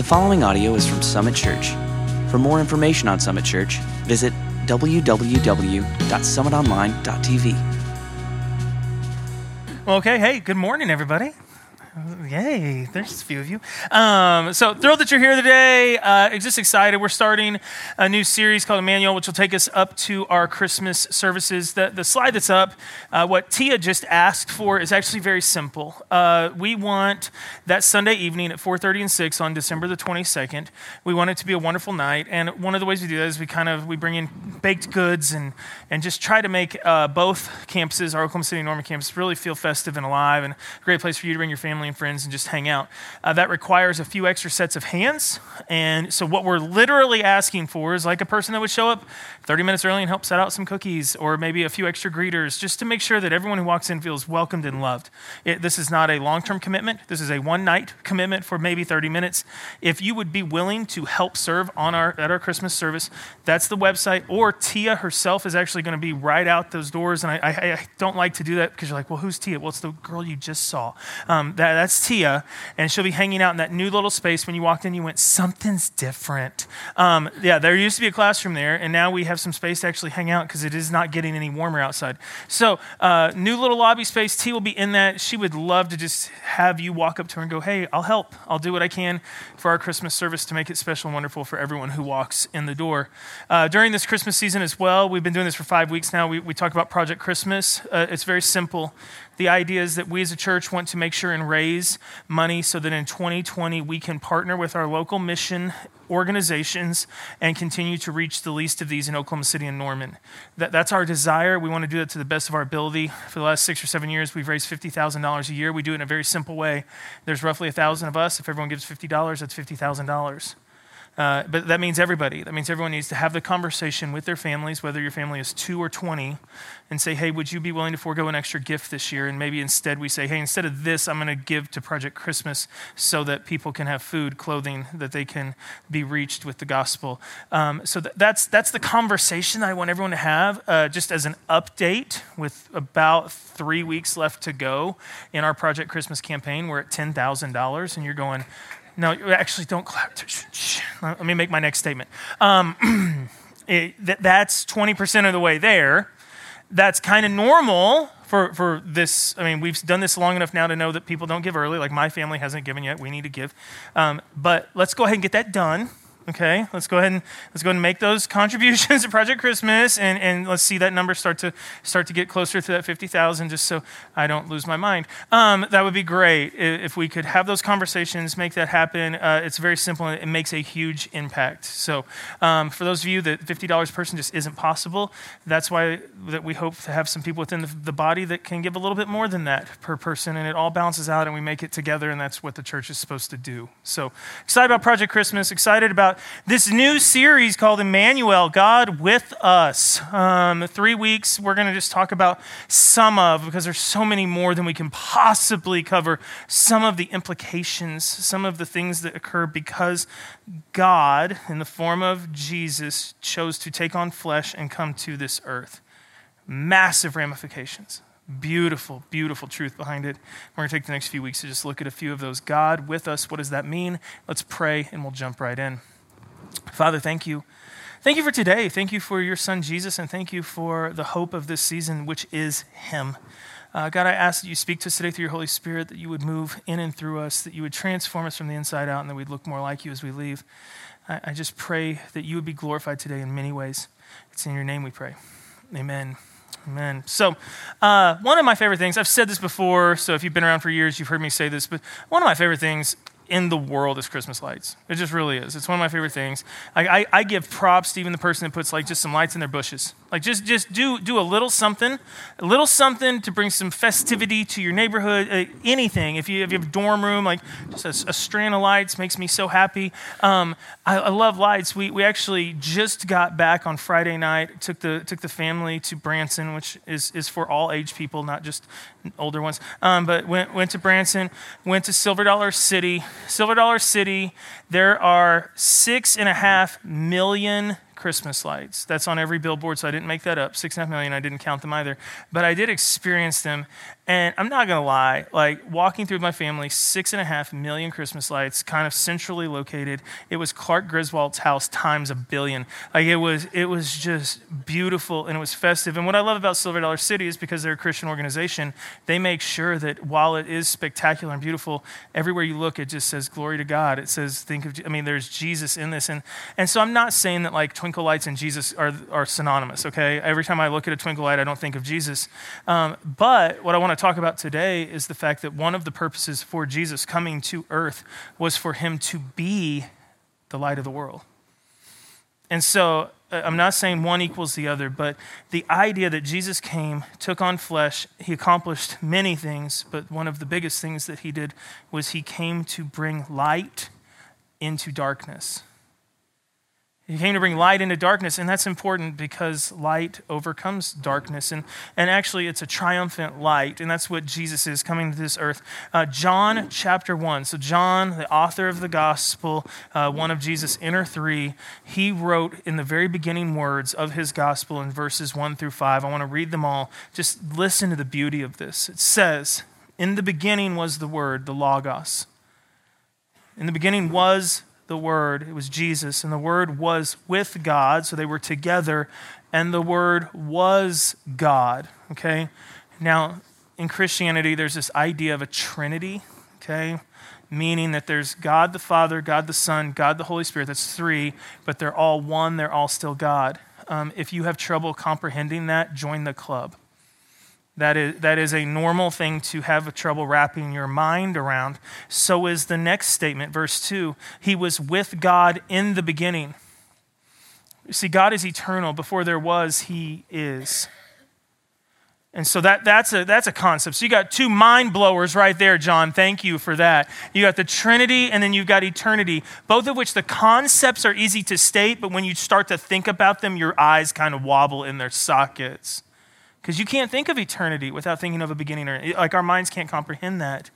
The following audio is from Summit Church. For more information on Summit Church, visit www.summitonline.tv. Okay. Hey, good morning, everybody. Yay, there's a few of you. Um, so thrilled that you're here today. Uh, just excited. We're starting a new series called Emmanuel, which will take us up to our Christmas services. The, the slide that's up, uh, what Tia just asked for is actually very simple. Uh, we want that Sunday evening at 4.30 and 6 on December the 22nd. We want it to be a wonderful night. And one of the ways we do that is we kind of, we bring in baked goods and, and just try to make uh, both campuses, our Oklahoma City and Norman campus, really feel festive and alive and a great place for you to bring your family friends and just hang out. Uh, that requires a few extra sets of hands. And so, what we're literally asking for is like a person that would show up 30 minutes early and help set out some cookies, or maybe a few extra greeters, just to make sure that everyone who walks in feels welcomed and loved. It, this is not a long term commitment, this is a one night commitment for maybe 30 minutes. If you would be willing to help serve on our, at our Christmas service, that's the website. Or Tia herself is actually going to be right out those doors. And I, I, I don't like to do that because you're like, well, who's Tia? Well, it's the girl you just saw. Um, that, that's Tia, and she'll be hanging out in that new little space. When you walked in, you went, something's different. Um, yeah, there used to be a classroom there, and now we have some space to actually hang out because it is not getting any warmer outside. So, uh, new little lobby space. Tia will be in that. She would love to just have you walk up to her and go, hey, I'll help. I'll do what I can for our Christmas service to make it special and wonderful for everyone who walks in the door. Uh, during this Christmas season as well, we've been doing this for five weeks now. We, we talk about Project Christmas. Uh, it's very simple. The idea is that we as a church want to make sure and raise money so that in 2020 we can partner with our local mission organizations and continue to reach the least of these in Oklahoma City and Norman. That, that's our desire. We want to do that to the best of our ability. For the last six or seven years, we've raised $50,000 a year. We do it in a very simple way. There's roughly 1,000 of us. If everyone gives $50, that's $50,000. Uh, but that means everybody. That means everyone needs to have the conversation with their families, whether your family is two or 20, and say, hey, would you be willing to forego an extra gift this year? And maybe instead we say, hey, instead of this, I'm going to give to Project Christmas so that people can have food, clothing, that they can be reached with the gospel. Um, so th- that's, that's the conversation that I want everyone to have. Uh, just as an update, with about three weeks left to go in our Project Christmas campaign, we're at $10,000, and you're going, no, actually, don't clap. Let me make my next statement. Um, it, that's 20% of the way there. That's kind of normal for, for this. I mean, we've done this long enough now to know that people don't give early. Like my family hasn't given yet. We need to give. Um, but let's go ahead and get that done. Okay, let's go ahead and let's go ahead and make those contributions to Project Christmas, and, and let's see that number start to start to get closer to that fifty thousand, just so I don't lose my mind. Um, that would be great if we could have those conversations, make that happen. Uh, it's very simple, and it makes a huge impact. So, um, for those of you that fifty dollars person just isn't possible, that's why that we hope to have some people within the, the body that can give a little bit more than that per person, and it all balances out, and we make it together, and that's what the church is supposed to do. So, excited about Project Christmas, excited about about this new series called Emmanuel, God with Us. Um, three weeks, we're going to just talk about some of, because there's so many more than we can possibly cover, some of the implications, some of the things that occur because God, in the form of Jesus, chose to take on flesh and come to this earth. Massive ramifications beautiful, beautiful truth behind it. We're going to take the next few weeks to just look at a few of those. God with us, what does that mean? Let's pray and we'll jump right in. Father, thank you. Thank you for today. Thank you for your son Jesus, and thank you for the hope of this season, which is Him. Uh, God, I ask that you speak to us today through your Holy Spirit, that you would move in and through us, that you would transform us from the inside out, and that we'd look more like you as we leave. I, I just pray that you would be glorified today in many ways. It's in your name we pray. Amen. Amen. So, uh, one of my favorite things, I've said this before, so if you've been around for years, you've heard me say this, but one of my favorite things in the world is Christmas lights. It just really is. It's one of my favorite things. I, I, I, give props to even the person that puts like just some lights in their bushes. Like just just do do a little something, a little something to bring some festivity to your neighborhood. Uh, anything. If you if you have a dorm room, like just a, a strand of lights makes me so happy. Um, I, I, love lights. We we actually just got back on Friday night. Took the took the family to Branson, which is is for all age people, not just older ones. Um, but went went to Branson. Went to Silver Dollar City. Silver Dollar City. There are six and a half million Christmas lights. That's on every billboard, so I didn't make that up. Six and a half million, I didn't count them either. But I did experience them, And I'm not gonna lie, like walking through my family, six and a half million Christmas lights, kind of centrally located. It was Clark Griswold's house times a billion. Like it was, it was just beautiful and it was festive. And what I love about Silver Dollar City is because they're a Christian organization, they make sure that while it is spectacular and beautiful, everywhere you look, it just says glory to God. It says think of, I mean, there's Jesus in this, and and so I'm not saying that like twinkle lights and Jesus are are synonymous. Okay, every time I look at a twinkle light, I don't think of Jesus. Um, but what I want to talk about today is the fact that one of the purposes for Jesus coming to earth was for him to be the light of the world. And so uh, I'm not saying one equals the other, but the idea that Jesus came, took on flesh, he accomplished many things, but one of the biggest things that he did was he came to bring light into darkness. He came to bring light into darkness, and that's important because light overcomes darkness. And, and actually, it's a triumphant light, and that's what Jesus is coming to this earth. Uh, John chapter 1. So, John, the author of the gospel, uh, one of Jesus' inner three, he wrote in the very beginning words of his gospel in verses 1 through 5. I want to read them all. Just listen to the beauty of this. It says, In the beginning was the Word, the Logos. In the beginning was the Word. It was Jesus, and the Word was with God, so they were together, and the Word was God. Okay? Now, in Christianity, there's this idea of a Trinity, okay? Meaning that there's God the Father, God the Son, God the Holy Spirit. That's three, but they're all one, they're all still God. Um, if you have trouble comprehending that, join the club. That is, that is a normal thing to have trouble wrapping your mind around. So is the next statement, verse 2. He was with God in the beginning. You see, God is eternal. Before there was, He is. And so that, that's, a, that's a concept. So you got two mind blowers right there, John. Thank you for that. You got the Trinity and then you've got eternity, both of which the concepts are easy to state, but when you start to think about them, your eyes kind of wobble in their sockets. Because you can't think of eternity without thinking of a beginning. Or, like our minds can't comprehend that.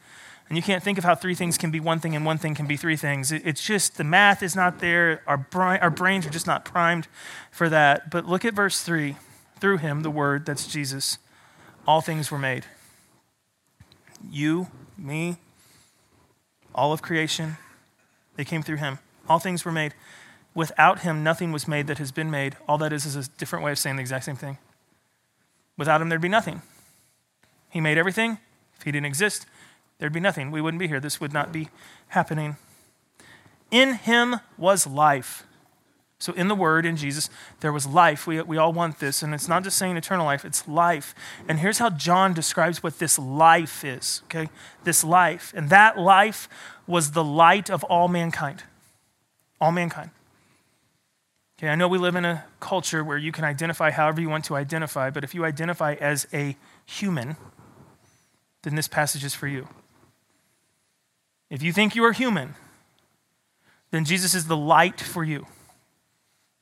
And you can't think of how three things can be one thing and one thing can be three things. It's just the math is not there. Our, bri- our brains are just not primed for that. But look at verse 3. Through him, the word, that's Jesus, all things were made. You, me, all of creation, they came through him. All things were made. Without him, nothing was made that has been made. All that is is a different way of saying the exact same thing. Without him, there'd be nothing. He made everything. If he didn't exist, there'd be nothing. We wouldn't be here. This would not be happening. In him was life. So, in the Word, in Jesus, there was life. We, we all want this. And it's not just saying eternal life, it's life. And here's how John describes what this life is, okay? This life. And that life was the light of all mankind. All mankind. Okay, I know we live in a culture where you can identify however you want to identify, but if you identify as a human, then this passage is for you. If you think you are human, then Jesus is the light for you.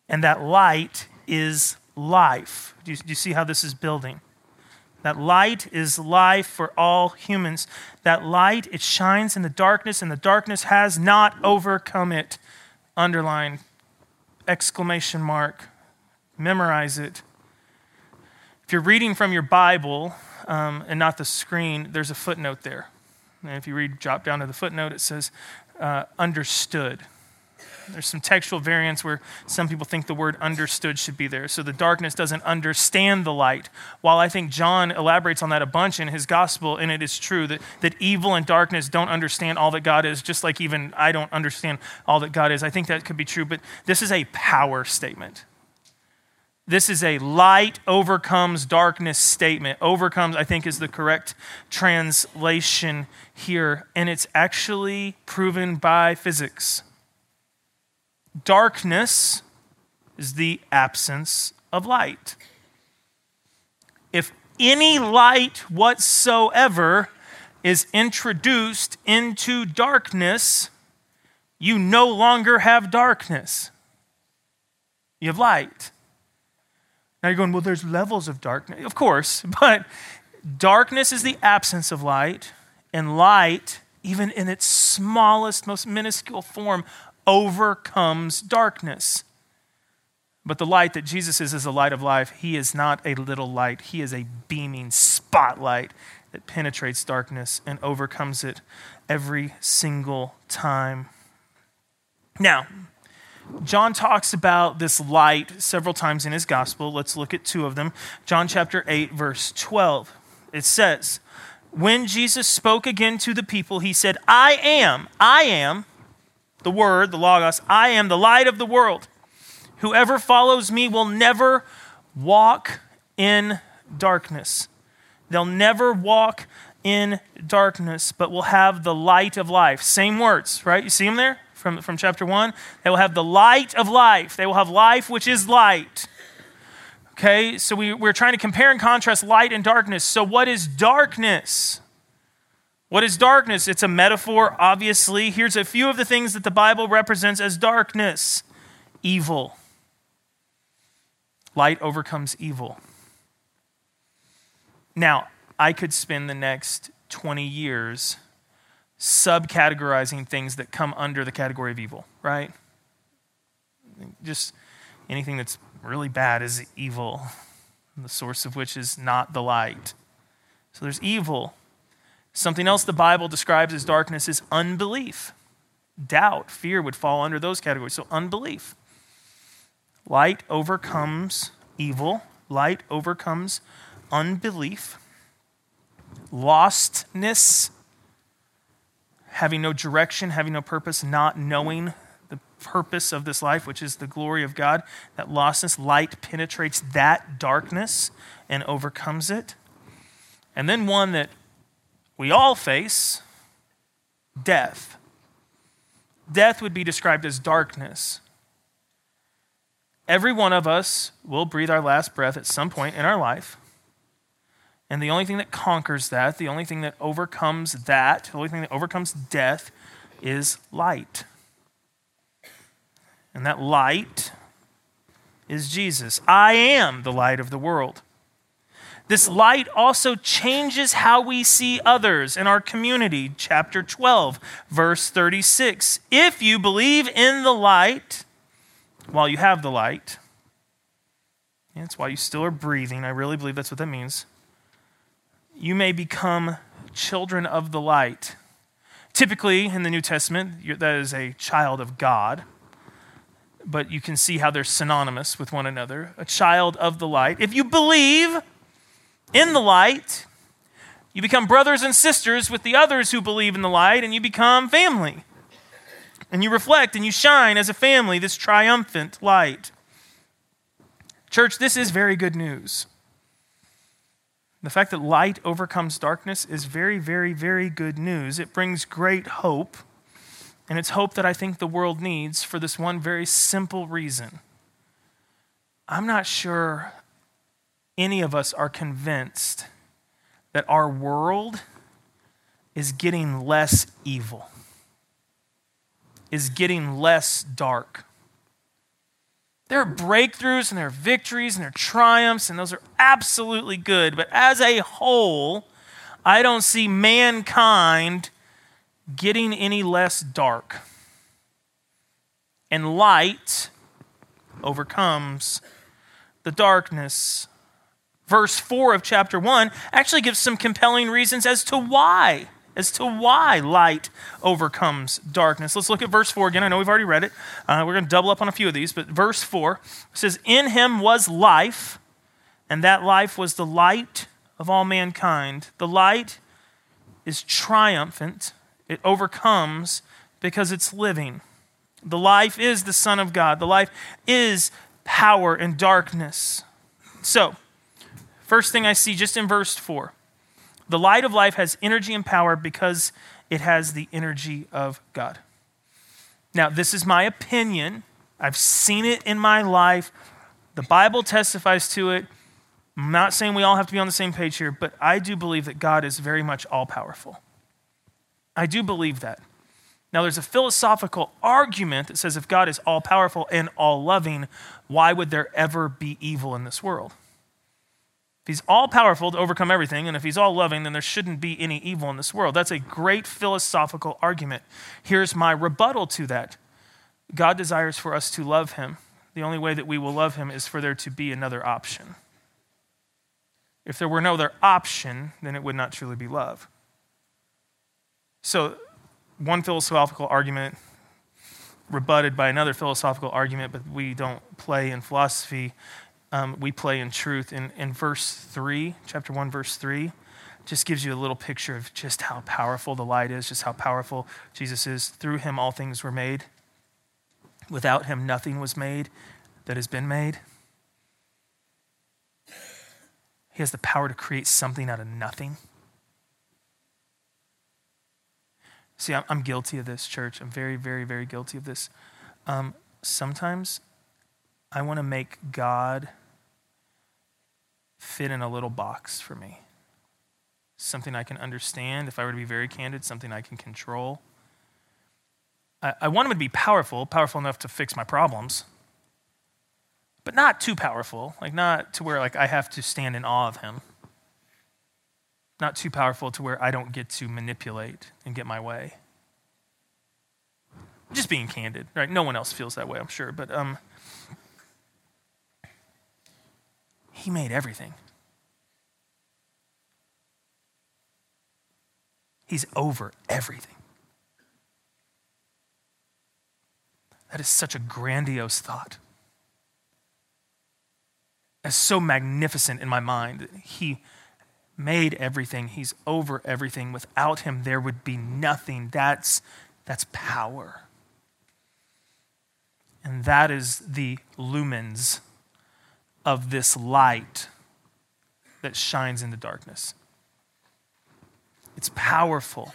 And that light is life. Do you, do you, see how this is building? That light is life for all humans. That light, it shines in the darkness, and the darkness has not overcome it. Underline exclamation mark. Memorize it. If you're reading from your Bible um, and not the screen, there's a footnote there. And if you read, drop down to the footnote, it says uh, understood. There's some textual variants where some people think the word understood should be there. So the darkness doesn't understand the light. While I think John elaborates on that a bunch in his gospel, and it is true that, that evil and darkness don't understand all that God is, just like even I don't understand all that God is. I think that could be true, but this is a power statement. This is a light overcomes darkness statement. Overcomes, I think, is the correct translation here. And it's actually proven by physics. Darkness is the absence of light. If any light whatsoever is introduced into darkness, you no longer have darkness. You have light. Now you're going, well, there's levels of darkness. Of course, but darkness is the absence of light, and light, even in its smallest, most minuscule form, overcomes darkness. But the light that Jesus is is the light of life. He is not a little light, He is a beaming spotlight that penetrates darkness and overcomes it every single time. Now, John talks about this light several times in his gospel. Let's look at two of them. John chapter 8, verse 12. It says, When Jesus spoke again to the people, he said, I am, I am, the Word, the Logos, I am the light of the world. Whoever follows me will never walk in darkness. They'll never walk in darkness, but will have the light of life. Same words, right? You see them there? from, from chapter 1. They will have the light of life. They will have life which is light. Okay, so we, we're trying to compare and contrast light and darkness. So, what is darkness? What is darkness? It's a metaphor, obviously. Here's a few of the things that the Bible represents as darkness evil. Light overcomes evil. Now, I could spend the next 20 years subcategorizing things that come under the category of evil, right? Just anything that's really bad is evil, the source of which is not the light. So there's evil. Something else the Bible describes as darkness is unbelief. Doubt, fear would fall under those categories. So unbelief. Light overcomes evil, light overcomes unbelief. Lostness having no direction, having no purpose, not knowing the purpose of this life, which is the glory of God, that lostness, light penetrates that darkness and overcomes it. And then one that we all face death. Death would be described as darkness. Every one of us will breathe our last breath at some point in our life. And the only thing that conquers that, the only thing that overcomes that, the only thing that overcomes death is light. And that light is Jesus. I am the light of the world. This light also changes how we see others in our community. Chapter 12, verse 36. If you believe in the light while you have the light, that's why you still are breathing. I really believe that's what that means you may become children of the light. Typically, in the New Testament, that is a child of God, but you can see how they're synonymous with one another. A child of the light. If you believe in the light, you become brothers and sisters with the others who believe in the light, and you become family. And you reflect and you shine as a family, this triumphant light. Church, this is very good news. The fact that light overcomes darkness is very, very, very good news. It brings great hope. And it's hope that I think the world needs for this one very simple reason. I'm not sure any of us are convinced that our world is getting less evil, is getting less dark. There are breakthroughs and there are victories and there are triumphs, and those are absolutely good. But as a whole, I don't see mankind getting any less dark. And light overcomes the darkness. Verse 4 of chapter 1 actually gives some compelling reasons as to why as to why light overcomes darkness. Let's look at verse 4 again. I know we've already read it. Uh, we're going to double up on a few of these, but verse 4 says, In him was life, and that life was the light of all mankind. The light is triumphant, it overcomes because it's living. The life is the Son of God, the life is power in darkness. So, first thing I see just in verse 4 the light of life has energy and power because it has the energy of God. Now, this is my opinion. I've seen it in my life. The Bible testifies to it. I'm not saying we all have to be on the same page here, but I do believe that God is very much all powerful. I do believe that. Now, there's a philosophical argument that says if God is all powerful and all loving, why would there ever be evil in this world? If he's all powerful to overcome everything, and if he's all loving, then there shouldn't be any evil in this world. That's a great philosophical argument. Here's my rebuttal to that God desires for us to love him. The only way that we will love him is for there to be another option. If there were no other option, then it would not truly be love. So, one philosophical argument rebutted by another philosophical argument, but we don't play in philosophy. Um, we play in truth. In, in verse 3, chapter 1, verse 3, just gives you a little picture of just how powerful the light is, just how powerful Jesus is. Through him, all things were made. Without him, nothing was made that has been made. He has the power to create something out of nothing. See, I'm, guilty of this, church. I'm very, very, very guilty of this. Um, sometimes I want to make God fit in a little box for me. Something I can understand, if I were to be very candid, something I can control. I, I want him to be powerful, powerful enough to fix my problems, but not too powerful, like not to where like I have to stand in awe of him not too powerful to where I don't get to manipulate and get my way. Just being candid, right? No one else feels that way, I'm sure, but um, he made everything. He's over everything. That is such a grandiose thought. That's so magnificent in my mind. He made everything, He's over everything. Without Him, there would be nothing. That's, that's power. And that is the lumens of this light that shines in the darkness. It's powerful.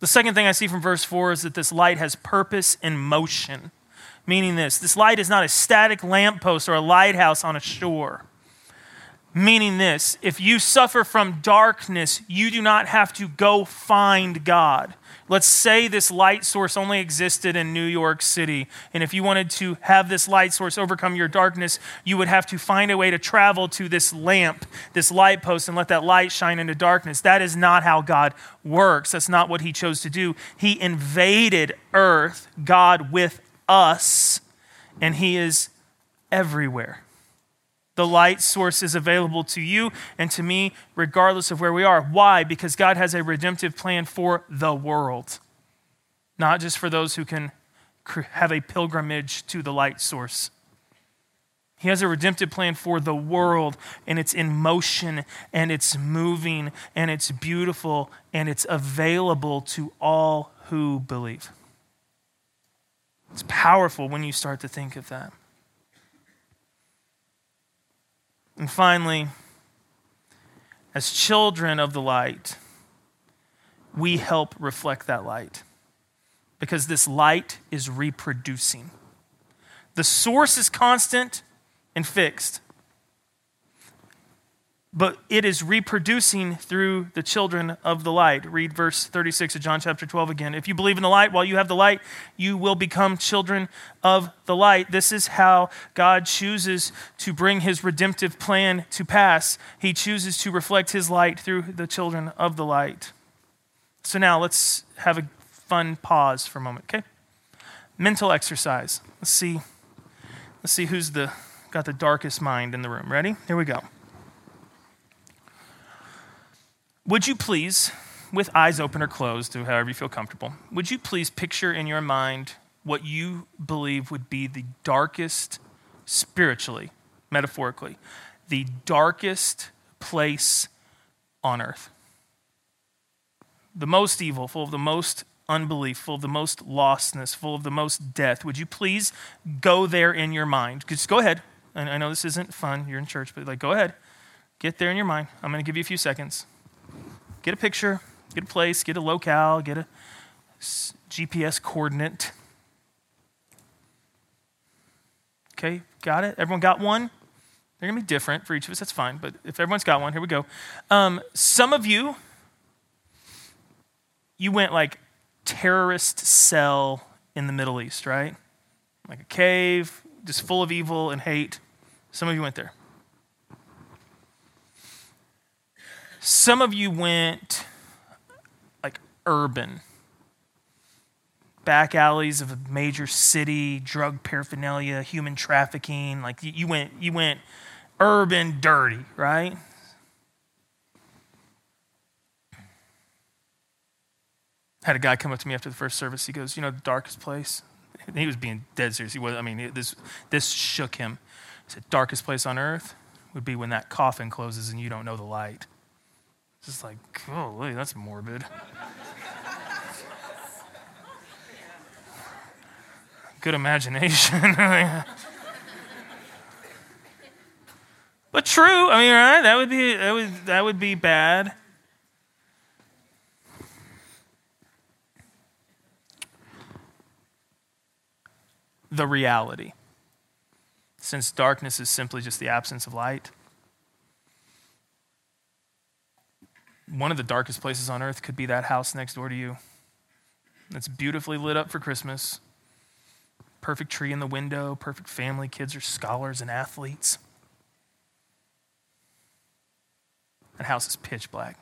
The second thing I see from verse 4 is that this light has purpose and motion. Meaning this this light is not a static lamppost or a lighthouse on a shore. Meaning this if you suffer from darkness, you do not have to go find God. Let's say this light source only existed in New York City. And if you wanted to have this light source overcome your darkness, you would have to find a way to travel to this lamp, this light post, and let that light shine into darkness. That is not how God works. That's not what He chose to do. He invaded earth, God with us, and He is everywhere. The light source is available to you and to me, regardless of where we are. Why? Because God has a redemptive plan for the world, not just for those who can have a pilgrimage to the light source. He has a redemptive plan for the world, and it's in motion, and it's moving, and it's beautiful, and it's available to all who believe. It's powerful when you start to think of that. And finally, as children of the light, we help reflect that light because this light is reproducing. The source is constant and fixed, but it is reproducing through the children of the light. Read verse 36 of John chapter 12 again. If you believe in the light, while you have the light, you will become children of the light. This is how God chooses to bring his redemptive plan to pass. He chooses to reflect his light through the children of the light. So now let's have a fun pause for a moment, okay? Mental exercise. Let's see. Let's see who's the got the darkest mind in the room. Ready? Here we go. Would you please, with eyes open or closed, or however you feel comfortable, would you please picture in your mind what you believe would be the darkest, spiritually, metaphorically, the darkest place on earth? The most evil, full of the most unbelief, full of the most lostness, full of the most death. Would you please go there in your mind? Just go ahead. I know this isn't fun. You're in church, but like, go ahead. Get there in your mind. I'm going to give you a few seconds. Get a picture, get a place, get a locale, get a GPS coordinate. Okay, got it? Everyone got one? They're going to be different for each of us. That's fine. But if everyone's got one, here we go. Um, some of you, you went like terrorist cell in the Middle East, right? Like a cave, just full of evil and hate. Some of you went there. Some of you went like urban, back alleys of a major city, drug paraphernalia, human trafficking. Like you went, you went urban dirty, right? Had a guy come up to me after the first service. He goes, "You know, the darkest place." He was being dead serious. He was. I mean, this this shook him. He said, "Darkest place on earth would be when that coffin closes and you don't know the light." It's just like, oh, that's morbid. Good imagination. but true. I mean, right? That would be that would that would be bad. the reality. Since darkness is simply just the absence of light, one of the darkest places on earth could be that house next door to you. It's beautifully lit up for Christmas. Perfect tree in the window, perfect family. Kids are scholars and athletes. That house is pitch black.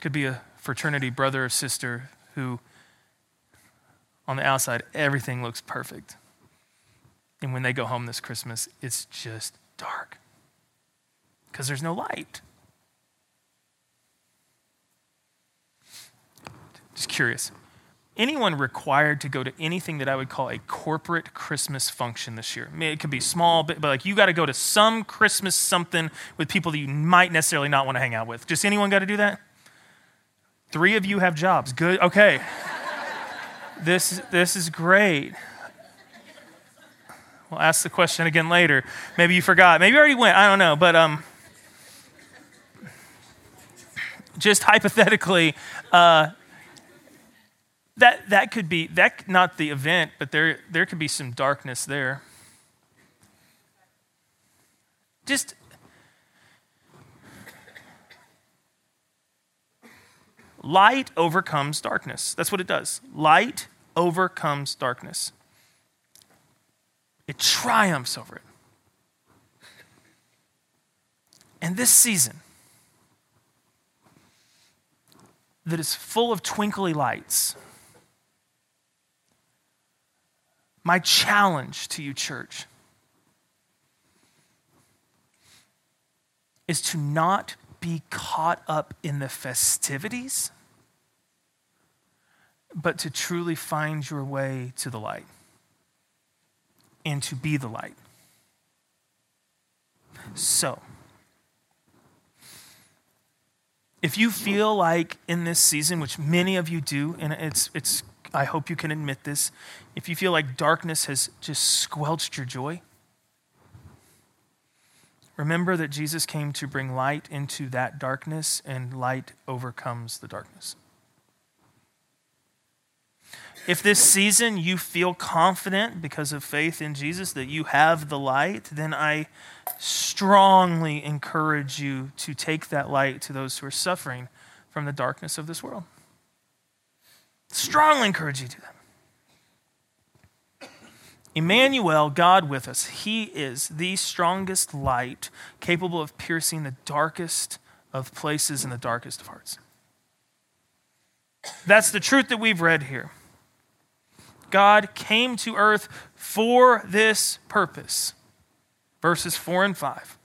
Could be a fraternity brother or sister who on the outside, everything looks perfect. And when they go home this Christmas, it's just dark because there's no light. Just curious. Anyone required to go to anything that I would call a corporate Christmas function this year? I mean, it could be small, but, but like you got to go to some Christmas something with people that you might necessarily not want to hang out with. Just anyone got to do that? Three of you have jobs. Good. Okay this, this is great. We'll ask the question again later. Maybe you forgot. Maybe you already went. I don't know. But um, just hypothetically, uh, that, that could be, that not the event, but there, there could be some darkness there. Just light overcomes darkness. That's what it does. Light overcomes darkness, it triumphs over it. And this season, that is full of twinkly lights, my challenge to you, church, is to not be caught up in the festivities but to truly find your way to the light and to be the light. So, if you feel like in this season, which many of you do, and it's, it's, I hope you can admit this, if you feel like darkness has just squelched your joy, remember that Jesus came to bring light into that darkness, and light overcomes the darkness. If this season you feel confident because of faith in Jesus that you have the light, then I strongly encourage you to take that light to those who are suffering from the darkness of this world. Strongly encourage you to that. Emmanuel, God with us, He is the strongest light capable of piercing the darkest of places and the darkest of hearts. That's the truth that we've read here. God came to earth for this purpose. Verses 4 and 5.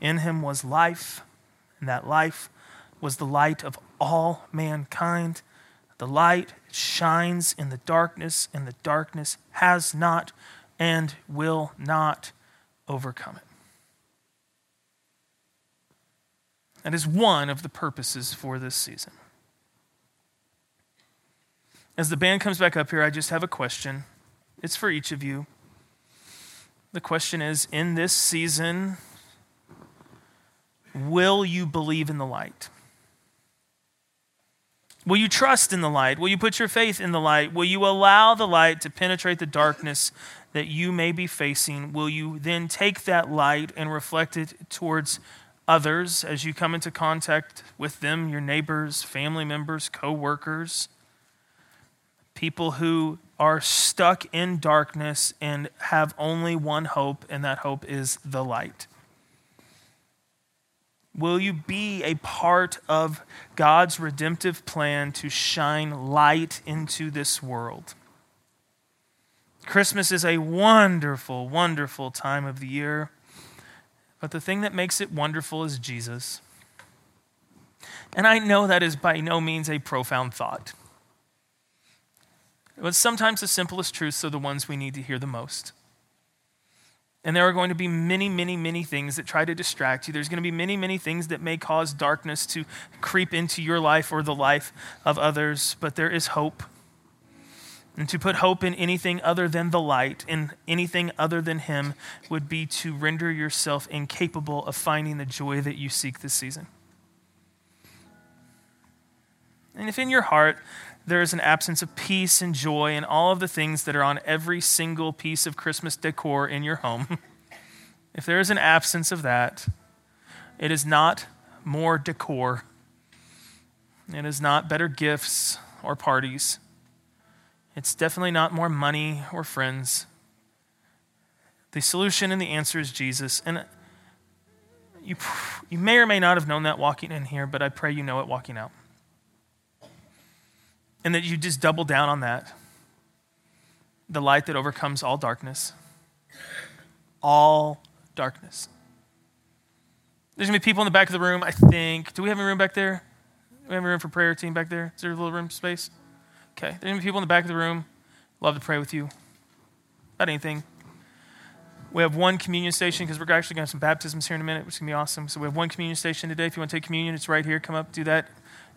In him was life, and that life was the light of all mankind. The light shines in the darkness, and the darkness has not and will not overcome it. That is one of the purposes for this season. As the band comes back up here, I just have a question. It's for each of you. The question is in this season, will you believe in the light? Will you trust in the light? Will you put your faith in the light? Will you allow the light to penetrate the darkness that you may be facing? Will you then take that light and reflect it towards others as you come into contact with them, your neighbors, family members, co workers? People who are stuck in darkness and have only one hope, and that hope is the light. Will you be a part of God's redemptive plan to shine light into this world? Christmas is a wonderful, wonderful time of the year. But the thing that makes it wonderful is Jesus. And I know that is by no means a profound thought. But sometimes the simplest truths are the ones we need to hear the most. And there are going to be many, many, many things that try to distract you. There's going to be many, many things that may cause darkness to creep into your life or the life of others. But there is hope. And to put hope in anything other than the light, in anything other than Him, would be to render yourself incapable of finding the joy that you seek this season. And if in your heart there is an absence of peace and joy and all of the things that are on every single piece of Christmas decor in your home, if there is an absence of that, it is not more decor. It is not better gifts or parties. It's definitely not more money or friends. The solution and the answer is Jesus. And you, you may or may not have known that walking in here, but I pray you know it walking out. And that you just double down on that. The light that overcomes all darkness. All darkness. There's to be people in the back of the room, I think. Do we have a room back there? Do we have a room for prayer team back there? Is there a little room space? Okay. There's to be people in the back of the room. Love to pray with you about anything. We have one communion station because we're actually going to have some baptisms here in a minute, which is going to be awesome. So we have one communion station today. If you want to take communion, it's right here. Come up, do that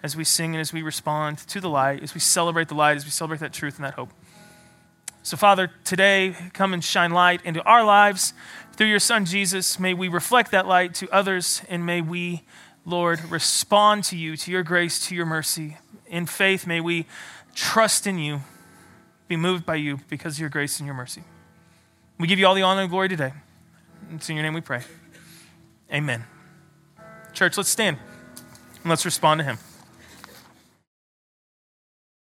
as we sing and as we respond to the light, as we celebrate the light, as we celebrate that truth and that hope. So, Father, today, come and shine light into our lives through your Son, Jesus. May we reflect that light to others, and may we, Lord, respond to you, to your grace, to your mercy. In faith, may we trust in you, be moved by you because of your grace and your mercy. We give you all the honor and glory today. It's in your name we pray. Amen. Church, let's stand and let's respond to him.